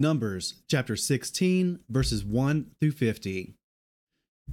Numbers chapter 16, verses 1 through 50.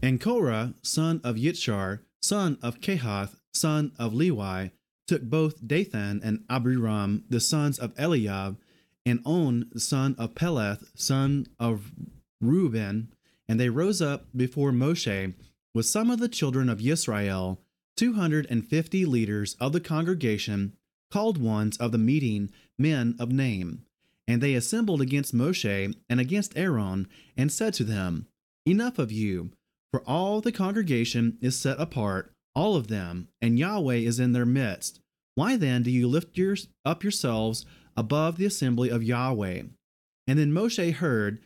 And Korah, son of Yitshar, son of Kehath, son of Lewi, took both Dathan and Abiram, the sons of Eliab, and On, the son of Peleth, son of Reuben, and they rose up before Moshe with some of the children of Israel, 250 leaders of the congregation, called ones of the meeting, men of name. And they assembled against Moshe and against Aaron, and said to them, Enough of you, for all the congregation is set apart, all of them, and Yahweh is in their midst. Why then do you lift your, up yourselves above the assembly of Yahweh? And then Moshe heard,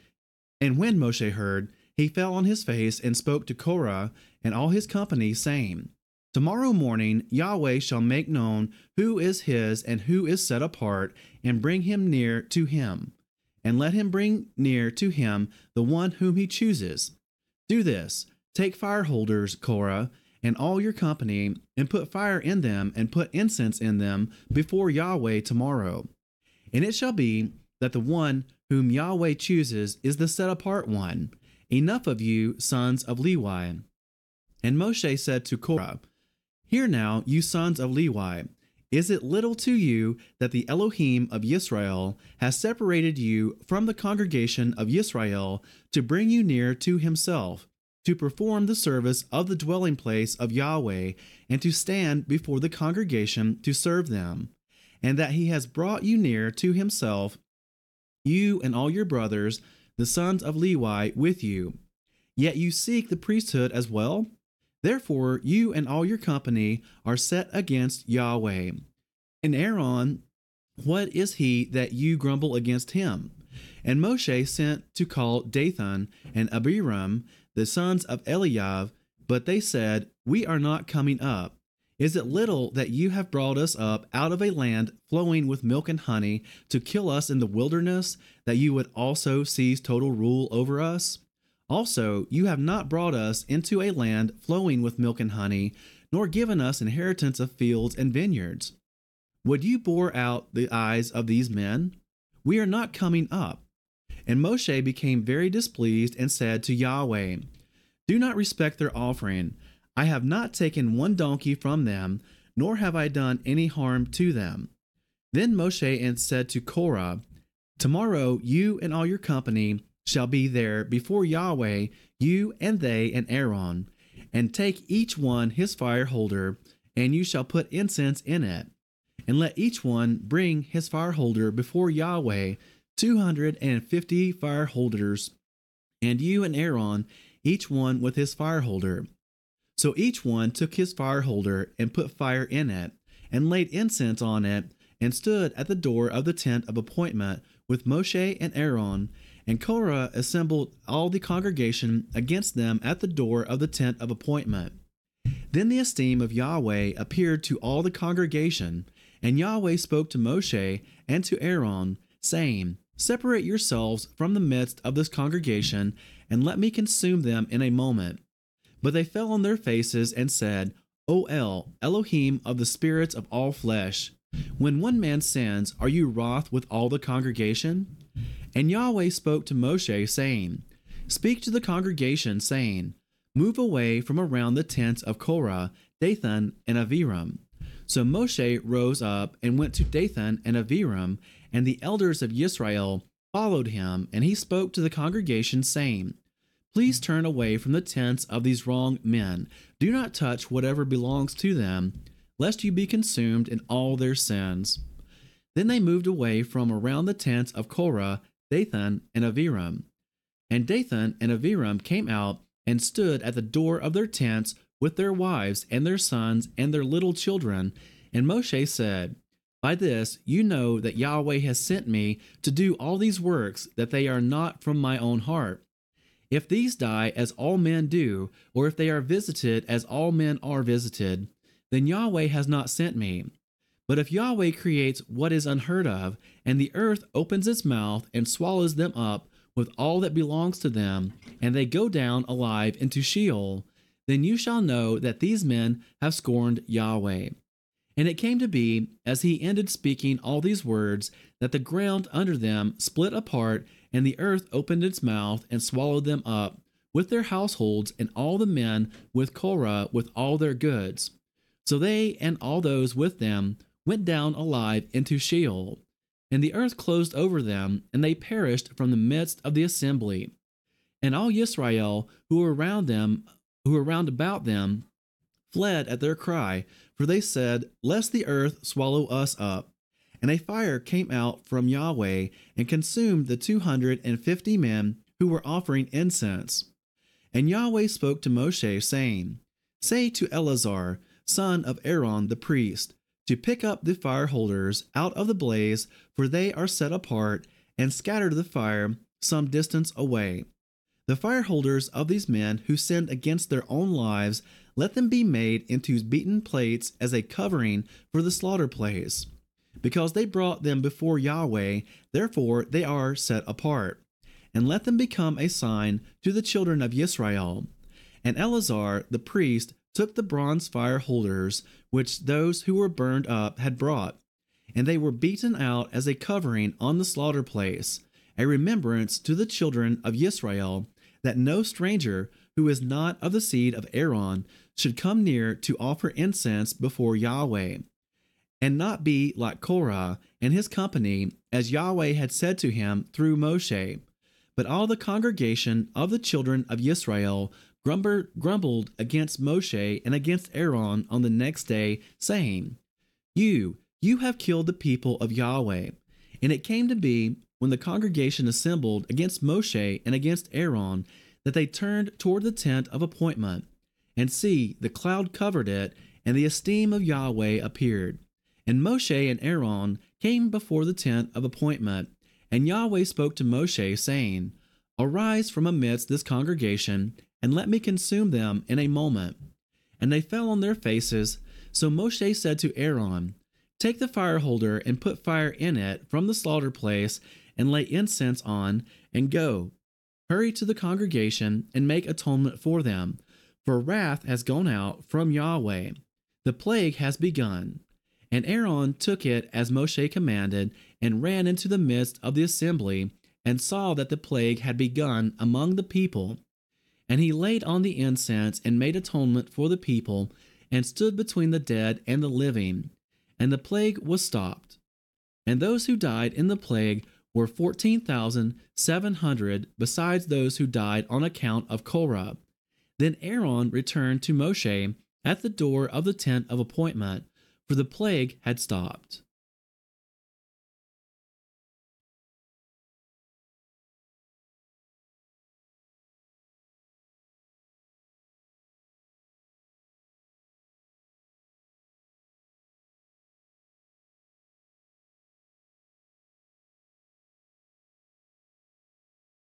and when Moshe heard, he fell on his face and spoke to Korah and all his company, saying, Tomorrow morning Yahweh shall make known who is his and who is set apart, and bring him near to him. And let him bring near to him the one whom he chooses. Do this take fire holders, Korah, and all your company, and put fire in them, and put incense in them before Yahweh tomorrow. And it shall be that the one whom Yahweh chooses is the set apart one. Enough of you, sons of Lewi. And Moshe said to Korah, Hear now, you sons of Levi, is it little to you that the Elohim of Israel has separated you from the congregation of Israel to bring you near to himself, to perform the service of the dwelling place of Yahweh, and to stand before the congregation to serve them, and that he has brought you near to himself, you and all your brothers, the sons of Levi, with you. Yet you seek the priesthood as well? Therefore, you and all your company are set against Yahweh. And Aaron, what is he that you grumble against him? And Moshe sent to call Dathan and Abiram, the sons of Eliab, but they said, We are not coming up. Is it little that you have brought us up out of a land flowing with milk and honey to kill us in the wilderness, that you would also seize total rule over us? Also, you have not brought us into a land flowing with milk and honey, nor given us inheritance of fields and vineyards. Would you bore out the eyes of these men? We are not coming up. And Moshe became very displeased and said to Yahweh, Do not respect their offering. I have not taken one donkey from them, nor have I done any harm to them. Then Moshe said to Korah, Tomorrow you and all your company shall be there before Yahweh, you and they and Aaron, and take each one his fire holder, and you shall put incense in it. And let each one bring his fire holder before Yahweh, two hundred and fifty fire holders, and you and Aaron, each one with his fire holder. So each one took his fire holder and put fire in it, and laid incense on it, and stood at the door of the tent of appointment with Moshe and Aaron, and Korah assembled all the congregation against them at the door of the tent of appointment. Then the esteem of Yahweh appeared to all the congregation, and Yahweh spoke to Moshe and to Aaron, saying, Separate yourselves from the midst of this congregation, and let me consume them in a moment. But they fell on their faces and said, O El, Elohim of the spirits of all flesh, when one man sins, are you wroth with all the congregation? And Yahweh spoke to Moshe, saying, Speak to the congregation, saying, Move away from around the tents of Korah, Dathan, and Aviram. So Moshe rose up and went to Dathan and Aviram, and the elders of Israel followed him, and he spoke to the congregation, saying, Please turn away from the tents of these wrong men. Do not touch whatever belongs to them, lest you be consumed in all their sins. Then they moved away from around the tents of Korah, Dathan, and Aviram. And Dathan and Aviram came out and stood at the door of their tents with their wives and their sons and their little children. And Moshe said, By this you know that Yahweh has sent me to do all these works, that they are not from my own heart. If these die as all men do, or if they are visited as all men are visited, then Yahweh has not sent me. But if Yahweh creates what is unheard of, and the earth opens its mouth and swallows them up with all that belongs to them, and they go down alive into Sheol, then you shall know that these men have scorned Yahweh. And it came to be, as he ended speaking all these words, that the ground under them split apart, and the earth opened its mouth and swallowed them up, with their households, and all the men with Korah with all their goods. So they and all those with them went down alive into Sheol. And the earth closed over them, and they perished from the midst of the assembly. And all Israel who were around them, who were round about them, fled at their cry, for they said, Lest the earth swallow us up. And a fire came out from Yahweh and consumed the two hundred and fifty men who were offering incense. And Yahweh spoke to Moshe, saying, Say to Eleazar, son of Aaron the priest, to pick up the fire holders out of the blaze, for they are set apart, and scatter the fire some distance away. The fire holders of these men who sinned against their own lives, let them be made into beaten plates as a covering for the slaughter place. Because they brought them before Yahweh, therefore they are set apart. And let them become a sign to the children of Israel. And Eleazar the priest took the bronze fire holders which those who were burned up had brought, and they were beaten out as a covering on the slaughter place, a remembrance to the children of Israel that no stranger who is not of the seed of Aaron should come near to offer incense before Yahweh, and not be like Korah and his company, as Yahweh had said to him through Moshe. But all the congregation of the children of Israel grumbled against Moshe and against Aaron on the next day, saying, You, you have killed the people of Yahweh. And it came to be, when the congregation assembled against Moshe and against Aaron, that they turned toward the tent of appointment. And see, the cloud covered it, and the esteem of Yahweh appeared. And Moshe and Aaron came before the tent of appointment. And Yahweh spoke to Moshe, saying, Arise from amidst this congregation, and let me consume them in a moment. And they fell on their faces. So Moshe said to Aaron, Take the fire holder and put fire in it from the slaughter place, and lay incense on, and go. Hurry to the congregation and make atonement for them, for wrath has gone out from Yahweh. The plague has begun. And Aaron took it as Moshe commanded, and ran into the midst of the assembly, and saw that the plague had begun among the people. And he laid on the incense and made atonement for the people, and stood between the dead and the living. And the plague was stopped. And those who died in the plague were 14,700, besides those who died on account of Korah. Then Aaron returned to Moshe at the door of the tent of appointment, for the plague had stopped.